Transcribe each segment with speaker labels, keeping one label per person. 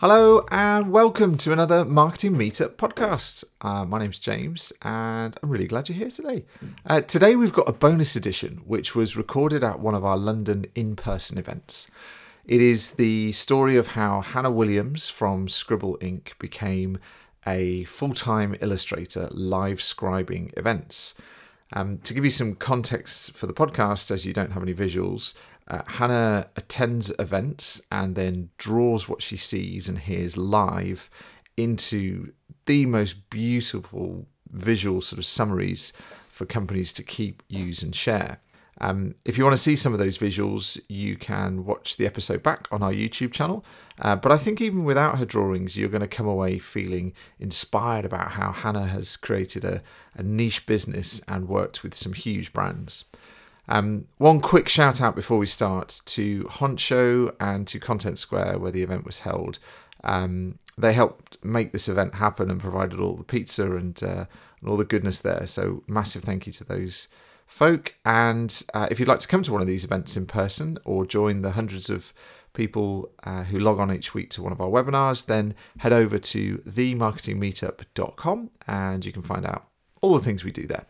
Speaker 1: Hello and welcome to another Marketing Meetup podcast. Uh, my name's James and I'm really glad you're here today. Uh, today we've got a bonus edition which was recorded at one of our London in person events. It is the story of how Hannah Williams from Scribble Inc became a full time illustrator live scribing events. Um, to give you some context for the podcast, as you don't have any visuals, uh, Hannah attends events and then draws what she sees and hears live into the most beautiful visual sort of summaries for companies to keep, use, and share. Um, if you want to see some of those visuals, you can watch the episode back on our YouTube channel. Uh, but I think even without her drawings, you're going to come away feeling inspired about how Hannah has created a, a niche business and worked with some huge brands. Um, one quick shout out before we start to Honcho and to Contentsquare, where the event was held. Um, they helped make this event happen and provided all the pizza and, uh, and all the goodness there. So, massive thank you to those folk. And uh, if you'd like to come to one of these events in person or join the hundreds of people uh, who log on each week to one of our webinars, then head over to themarketingmeetup.com and you can find out all the things we do there.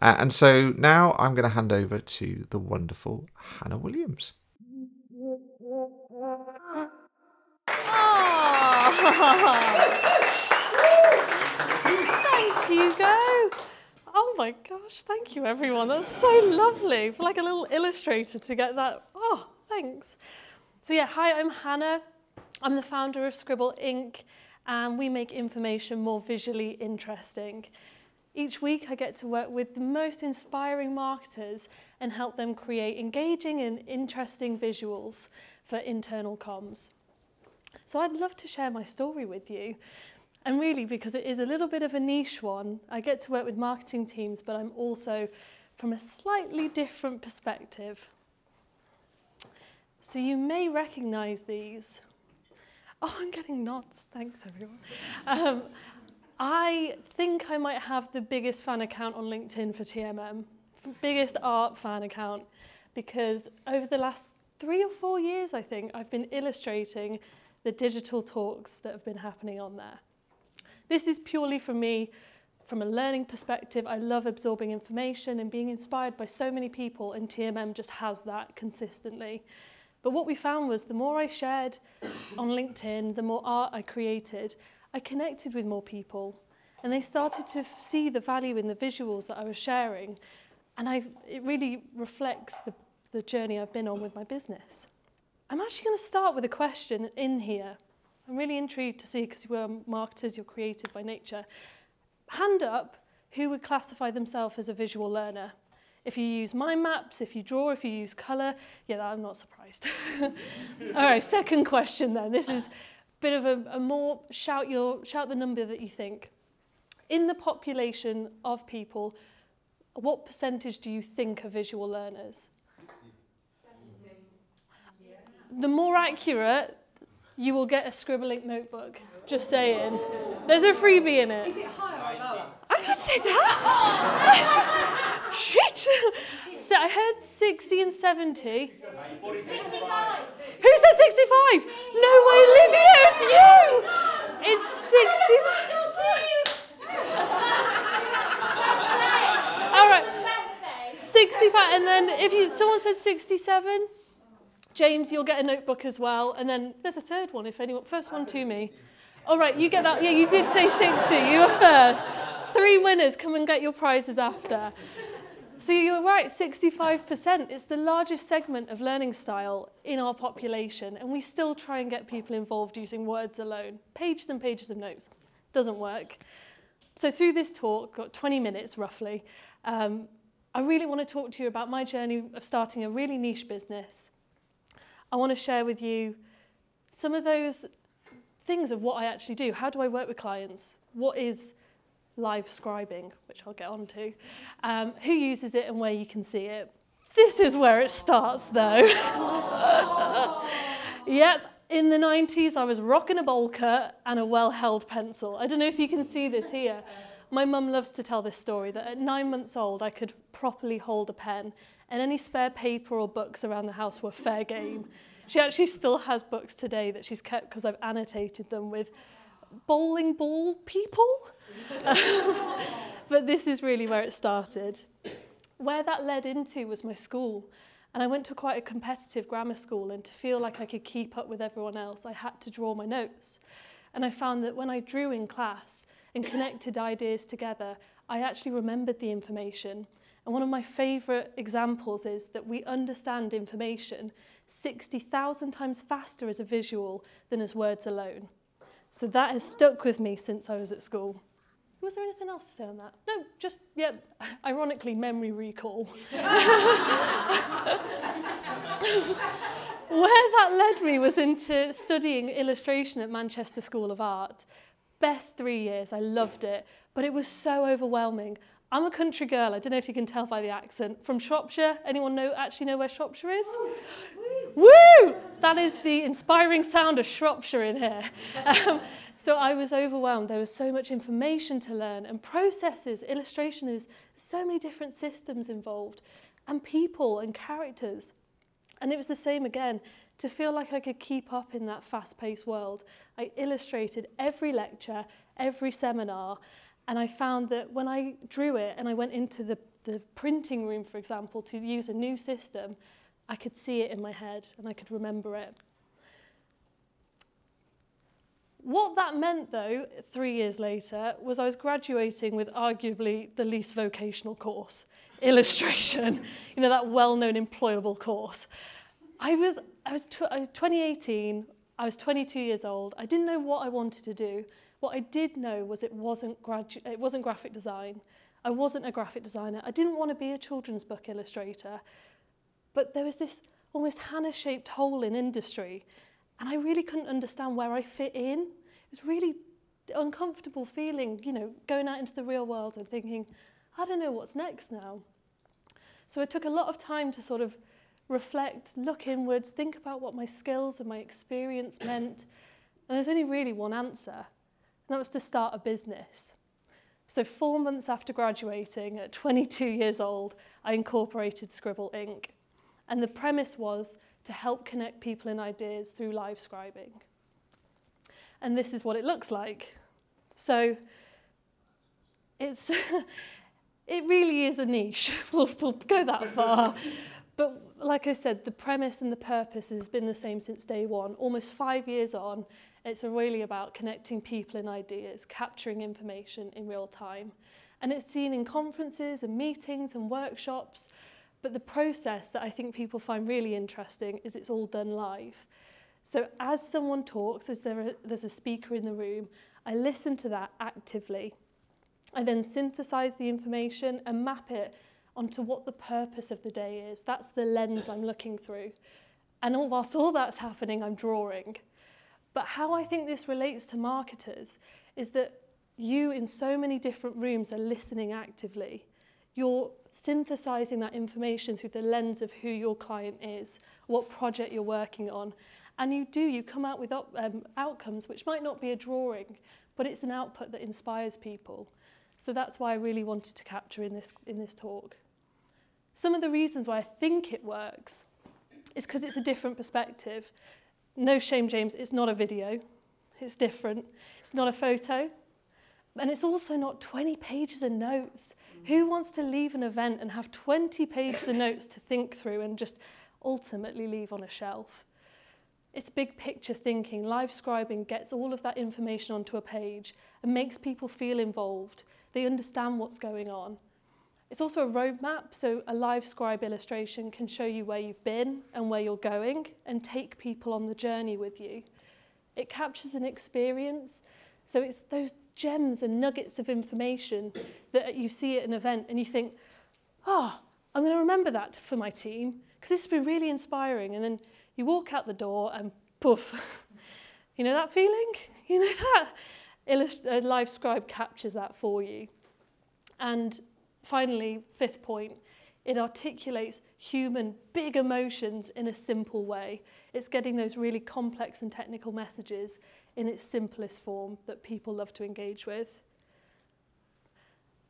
Speaker 1: Uh, and so now I'm going to hand over to the wonderful Hannah Williams.
Speaker 2: Thanks, Hugo. Oh my gosh, thank you everyone. That's so lovely. Feel like a little illustrator to get that. Oh, thanks. So yeah, hi, I'm Hannah. I'm the founder of Scribble Inc and we make information more visually interesting. Each week, I get to work with the most inspiring marketers and help them create engaging and interesting visuals for internal comms. So I'd love to share my story with you. And really, because it is a little bit of a niche one, I get to work with marketing teams, but I'm also from a slightly different perspective. So you may recognize these. Oh, I'm getting nods. Thanks, everyone. Um, I think I might have the biggest fan account on LinkedIn for TMM, biggest art fan account, because over the last three or four years, I think, I've been illustrating the digital talks that have been happening on there. This is purely for me, from a learning perspective. I love absorbing information and being inspired by so many people, and TMM just has that consistently. But what we found was the more I shared on LinkedIn, the more art I created, I connected with more people and they started to see the value in the visuals that I was sharing. And I've, it really reflects the, the journey I've been on with my business. I'm actually going to start with a question in here. I'm really intrigued to see, because you're marketers, you're creative by nature. Hand up who would classify themselves as a visual learner. If you use mind maps, if you draw, if you use colour, yeah, I'm not surprised. All right, second question then. This is bit of a, a more shout your shout the number that you think. In the population of people, what percentage do you think are visual learners? 60. The more accurate, you will get a Scribble Inc notebook. Just saying. There's a freebie in it.
Speaker 3: Is it higher or lower?
Speaker 2: I can't say that. shit. So I heard 60 and 70.
Speaker 3: 65.
Speaker 2: Who said 65? No way, Lydia, it's you! It's 65. All right. 65, and then if you someone said 67, James, you'll get a notebook as well. And then there's a third one if anyone. First one to me. All right, you get that. Yeah, you did say 60. You were first. Three winners. Come and get your prizes after. So you're right, 65%. It's the largest segment of learning style in our population, and we still try and get people involved using words alone. Pages and pages of notes. Doesn't work. So through this talk, got 20 minutes roughly, um, I really want to talk to you about my journey of starting a really niche business. I want to share with you some of those things of what I actually do. How do I work with clients? What is live scribing, which I'll get on to, um, who uses it and where you can see it. This is where it starts though. yep, in the 90s I was rocking a bowl cut and a well-held pencil. I don't know if you can see this here. My mum loves to tell this story that at nine months old I could properly hold a pen and any spare paper or books around the house were fair game. She actually still has books today that she's kept because I've annotated them with bowling ball people. but this is really where it started. Where that led into was my school. And I went to quite a competitive grammar school, and to feel like I could keep up with everyone else, I had to draw my notes. And I found that when I drew in class and connected ideas together, I actually remembered the information. And one of my favourite examples is that we understand information 60,000 times faster as a visual than as words alone. So that has stuck with me since I was at school. Was there anything else to say on that? No, just, yeah, ironically, memory recall. Where that led me was into studying illustration at Manchester School of Art. Best three years, I loved it, but it was so overwhelming. I'm a country girl, I don't know if you can tell by the accent. From Shropshire, anyone know actually know where Shropshire is? Woo! That is the inspiring sound of Shropshire in here. Um, So I was overwhelmed. There was so much information to learn and processes, illustration is so many different systems involved and people and characters. And it was the same again, to feel like I could keep up in that fast-paced world. I illustrated every lecture, every seminar, and I found that when I drew it and I went into the, the printing room, for example, to use a new system, I could see it in my head and I could remember it. What that meant, though, three years later, was I was graduating with arguably the least vocational course, illustration, you know, that well-known employable course. I was, I was tw 2018, I was 22 years old. I didn't know what I wanted to do. What I did know was it wasn't, it wasn't graphic design. I wasn't a graphic designer. I didn't want to be a children's book illustrator. But there was this almost Hannah-shaped hole in industry and I really couldn't understand where I fit in. It was really uncomfortable feeling, you know, going out into the real world and thinking, I don't know what's next now. So it took a lot of time to sort of reflect, look inwards, think about what my skills and my experience meant. And there's only really one answer, and that was to start a business. So four months after graduating, at 22 years old, I incorporated Scribble Inc. And the premise was to help connect people and ideas through live scribing. and this is what it looks like. So it's it really is a niche. we'll, we'll go that far. but like I said, the premise and the purpose has been the same since day one. Almost five years on, it's really about connecting people and ideas, capturing information in real time. And it's seen in conferences and meetings and workshops. But the process that I think people find really interesting is it's all done live. So as someone talks, as there there's a speaker in the room, I listen to that actively. I then synthesize the information and map it onto what the purpose of the day is. That's the lens I'm looking through. And all, whilst all that's happening, I'm drawing. But how I think this relates to marketers is that you in so many different rooms are listening actively. You're synthesizing that information through the lens of who your client is, what project you're working on. And you do, you come out with um, outcomes which might not be a drawing, but it's an output that inspires people. So that's why I really wanted to capture in this, in this talk. Some of the reasons why I think it works is because it's a different perspective. No shame, James, it's not a video. It's different. It's not a photo. And it's also not 20 pages of notes. Who wants to leave an event and have 20 pages of notes to think through and just ultimately leave on a shelf? It's big picture thinking. Live scribing gets all of that information onto a page and makes people feel involved. They understand what's going on. It's also a roadmap, so a live scribe illustration can show you where you've been and where you're going and take people on the journey with you. It captures an experience, so it's those gems and nuggets of information that you see at an event and you think, oh, I'm going to remember that for my team because this has been really inspiring. And then you walk out the door and poof. you know that feeling? You know that? Illust uh, Live Scribe captures that for you. And finally, fifth point, it articulates human big emotions in a simple way. It's getting those really complex and technical messages in its simplest form that people love to engage with.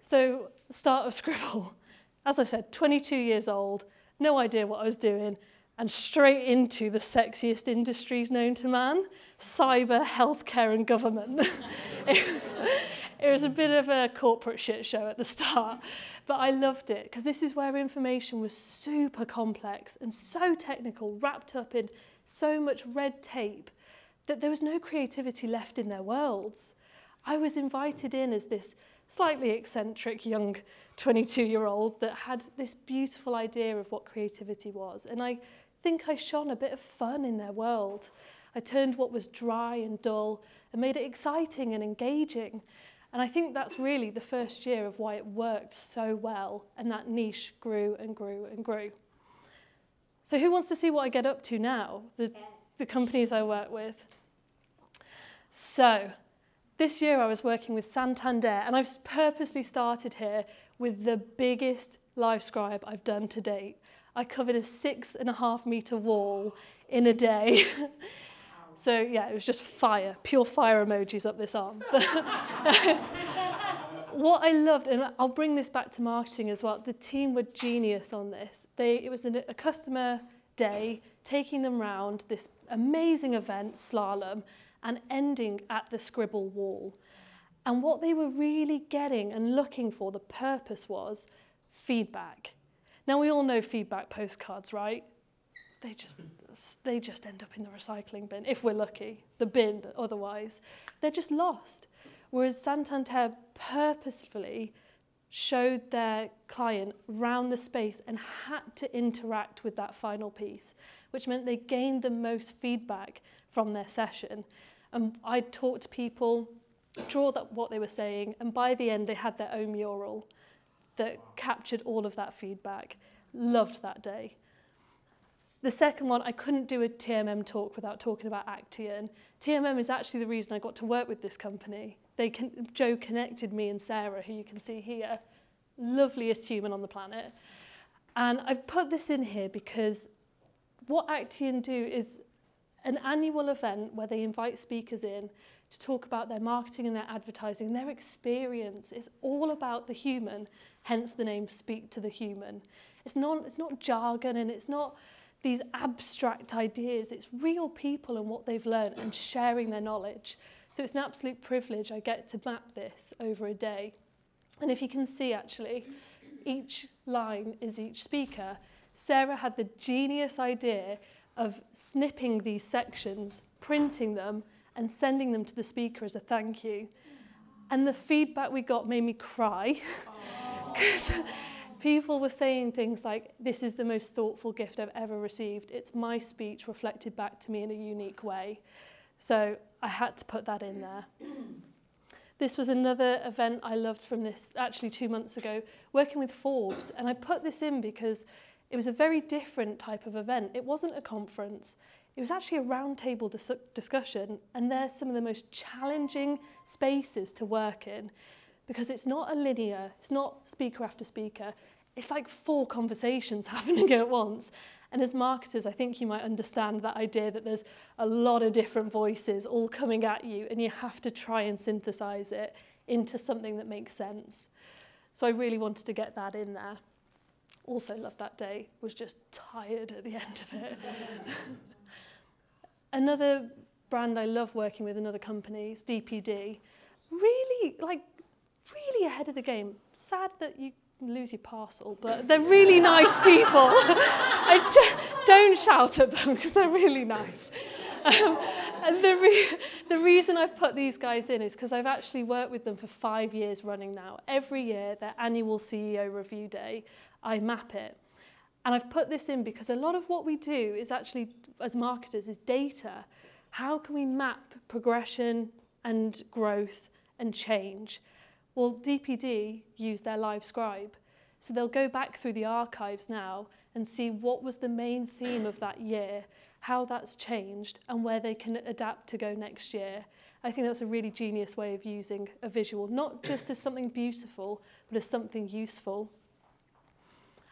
Speaker 2: So, start of Scribble. As I said, 22 years old, no idea what I was doing, and straight into the sexiest industries known to man cyber, healthcare, and government. it, was, it was a bit of a corporate shit show at the start, but I loved it because this is where information was super complex and so technical, wrapped up in so much red tape that there was no creativity left in their worlds. I was invited in as this slightly eccentric young 22 year old that had this beautiful idea of what creativity was. And I think I shone a bit of fun in their world. I turned what was dry and dull and made it exciting and engaging. And I think that's really the first year of why it worked so well and that niche grew and grew and grew. So who wants to see what I get up to now? The, the companies I work with. So this year I was working with Santander and I've purposely started here with the biggest live scribe I've done to date. I covered a six and a half meter wall in a day. so yeah, it was just fire, pure fire emojis up this arm. what I loved, and I'll bring this back to marketing as well, the team were genius on this. They, it was a, a customer day, taking them round this amazing event, slalom, and ending at the scribble wall. And what they were really getting and looking for, the purpose was feedback. Now we all know feedback postcards, right? They just they just end up in the recycling bin if we're lucky. The bin otherwise, they're just lost. Whereas Santander purposefully showed their client round the space and had to interact with that final piece, which meant they gained the most feedback from their session. And I'd talk to people, draw that what they were saying, and by the end they had their own mural that captured all of that feedback. Loved that day. The second one, I couldn't do a TMM talk without talking about Actian. TMM is actually the reason I got to work with this company. They can, Joe connected me and Sarah, who you can see here, loveliest human on the planet. And I've put this in here because what Actian do is an annual event where they invite speakers in to talk about their marketing and their advertising and their experience. It's all about the human, hence the name Speak to the Human. It's not, it's not jargon and it's not these abstract ideas. It's real people and what they've learned and sharing their knowledge. So it's an absolute privilege I get to map this over a day. And if you can see actually, each line is each speaker. Sarah had the genius idea of snipping these sections, printing them, and sending them to the speaker as a thank you. And the feedback we got made me cry. Because people were saying things like, This is the most thoughtful gift I've ever received. It's my speech reflected back to me in a unique way. So I had to put that in there. This was another event I loved from this, actually two months ago, working with Forbes. And I put this in because it was a very different type of event. It wasn't a conference. It was actually a roundtable dis discussion, and they're some of the most challenging spaces to work in because it's not a linear, it's not speaker after speaker. It's like four conversations happening at once. And as marketers, I think you might understand that idea that there's a lot of different voices all coming at you, and you have to try and synthesize it into something that makes sense. So I really wanted to get that in there. Also, loved that day, was just tired at the end of it. another brand I love working with, another company, is DPD. Really, like, really ahead of the game. Sad that you lose your parcel, but they're really nice people. I j- don't shout at them because they're really nice. Um, and the, re the reason I've put these guys in is because I've actually worked with them for five years running now. Every year, their annual CEO review day, I map it. And I've put this in because a lot of what we do is actually as marketers is data. How can we map progression and growth and change? Well, DPD use their live scribe. So they'll go back through the archives now and see what was the main theme of that year, how that's changed, and where they can adapt to go next year. I think that's a really genius way of using a visual, not just as something beautiful, but as something useful.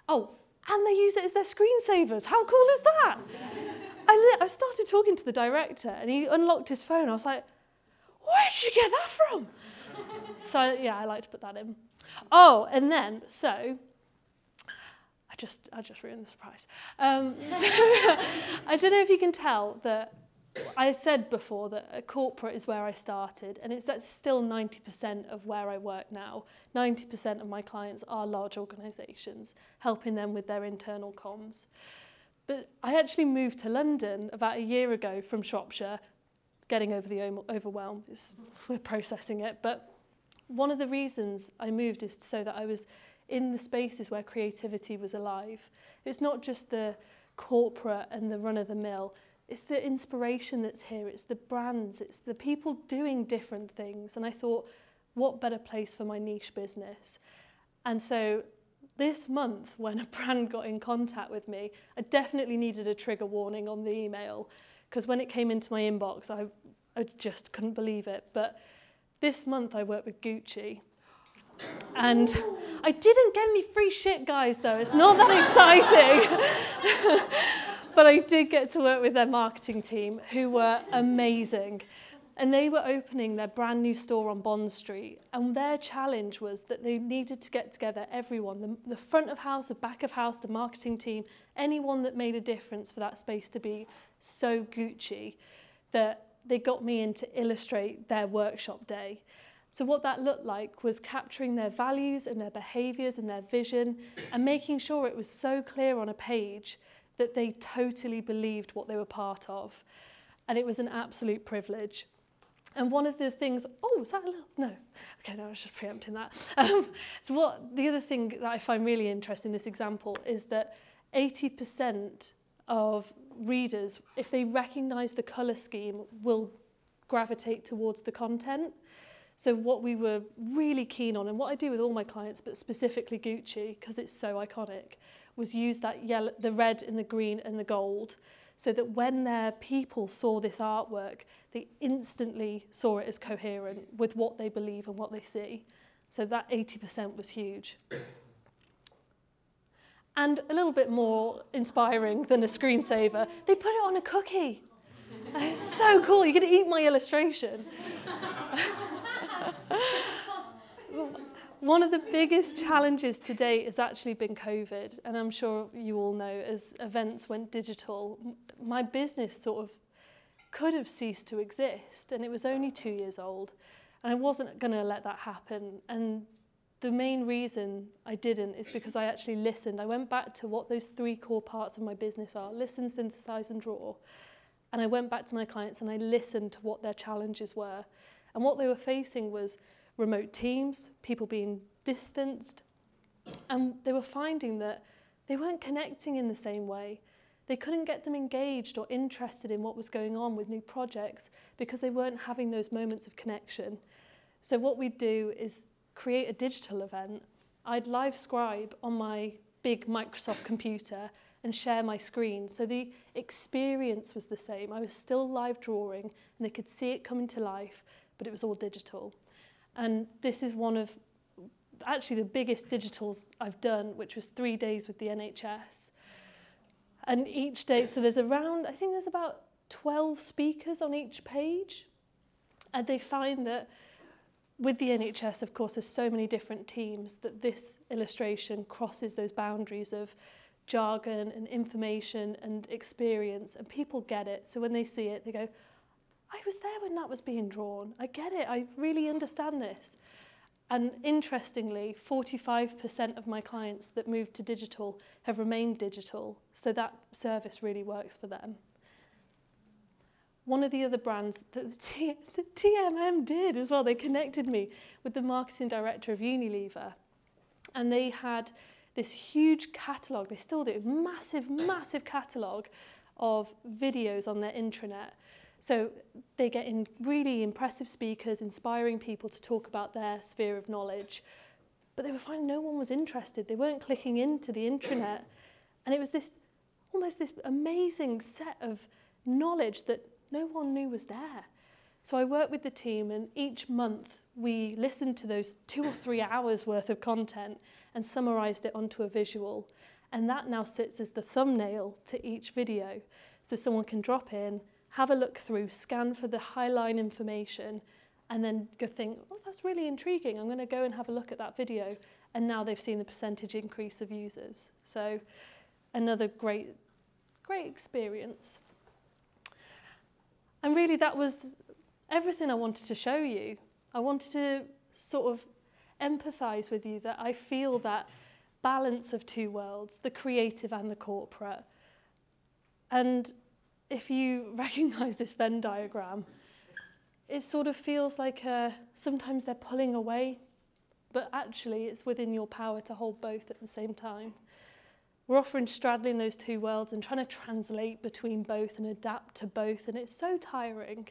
Speaker 2: Oh, and they use it as their screensavers. How cool is that? I, I started talking to the director and he unlocked his phone. I was like, where did you get that from? so, yeah, I like to put that in. Oh, and then, so I just, I just ruined the surprise. Um, so I don't know if you can tell that I said before that corporate is where I started, and it's that's still 90% of where I work now. 90% of my clients are large organisations, helping them with their internal comms. But I actually moved to London about a year ago from Shropshire, getting over the overwhelm. It's, we're processing it, but one of the reasons I moved is so that I was in the spaces where creativity was alive. It's not just the corporate and the run of the mill. It's the inspiration that's here, it's the brands, it's the people doing different things. And I thought, what better place for my niche business? And so this month, when a brand got in contact with me, I definitely needed a trigger warning on the email because when it came into my inbox, I, I just couldn't believe it. But this month, I worked with Gucci. And I didn't get any free shit, guys, though. It's not that exciting. but I did get to work with their marketing team, who were amazing. And they were opening their brand new store on Bond Street. And their challenge was that they needed to get together everyone the, the front of house, the back of house, the marketing team, anyone that made a difference for that space to be so Gucci that they got me in to illustrate their workshop day. So what that looked like was capturing their values and their behaviours and their vision and making sure it was so clear on a page that they totally believed what they were part of. And it was an absolute privilege. And one of the things, oh, is that a little, no, okay, no, I was just preempting that. Um, so what, the other thing that I find really interesting in this example is that 80% of readers, if they recognize the colour scheme, will gravitate towards the content. So what we were really keen on, and what I do with all my clients, but specifically Gucci, because it's so iconic, was use that yellow, the red and the green and the gold so that when their people saw this artwork, they instantly saw it as coherent with what they believe and what they see. So that 80% was huge. And a little bit more inspiring than a screensaver, they put it on a cookie. It's so cool, you can eat my illustration. one of the biggest challenges today has actually been COVID, and I'm sure you all know as events went digital, my business sort of could have ceased to exist, and it was only two years old, and I wasn't going to let that happen. And the main reason I didn't is because I actually listened. I went back to what those three core parts of my business are listen, synthesize, and draw. And I went back to my clients and I listened to what their challenges were. And what they were facing was remote teams, people being distanced, and they were finding that they weren't connecting in the same way. They couldn't get them engaged or interested in what was going on with new projects because they weren't having those moments of connection. So what we'd do is create a digital event. I'd live scribe on my big Microsoft computer and share my screen. So the experience was the same. I was still live drawing and they could see it coming to life, but it was all digital. And this is one of actually the biggest digitals I've done, which was three days with the NHS. And each day, so there's around, I think there's about 12 speakers on each page. And they find that with the NHS, of course, there's so many different teams that this illustration crosses those boundaries of jargon and information and experience, and people get it. So when they see it, they go, I was there when that was being drawn. I get it. I really understand this. And interestingly, 45% of my clients that moved to digital have remained digital. So that service really works for them. One of the other brands that the, T- the TMM did as well, they connected me with the marketing director of Unilever. And they had this huge catalogue, they still do, massive, massive catalogue of videos on their intranet So they get in really impressive speakers, inspiring people to talk about their sphere of knowledge. But they were finding no one was interested. They weren't clicking into the intranet. And it was this almost this amazing set of knowledge that no one knew was there. So I worked with the team and each month we listened to those two or three hours worth of content and summarized it onto a visual. And that now sits as the thumbnail to each video. So someone can drop in have a look through, scan for the highline information, and then go think, oh, that's really intriguing. I'm going to go and have a look at that video. And now they've seen the percentage increase of users. So another great, great experience. And really that was everything I wanted to show you. I wanted to sort of empathize with you that I feel that balance of two worlds, the creative and the corporate. And if you recognize this Venn diagram, it sort of feels like uh, sometimes they're pulling away, but actually it's within your power to hold both at the same time. We're often straddling those two worlds and trying to translate between both and adapt to both, and it's so tiring.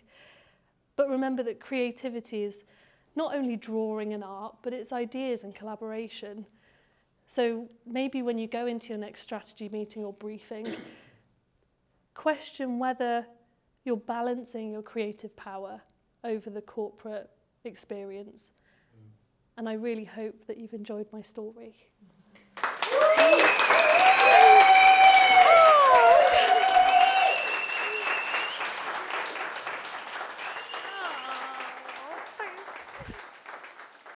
Speaker 2: But remember that creativity is not only drawing and art, but it's ideas and collaboration. So maybe when you go into your next strategy meeting or briefing, question whether you're balancing your creative power over the corporate experience. Mm. And I really hope that you've enjoyed my story.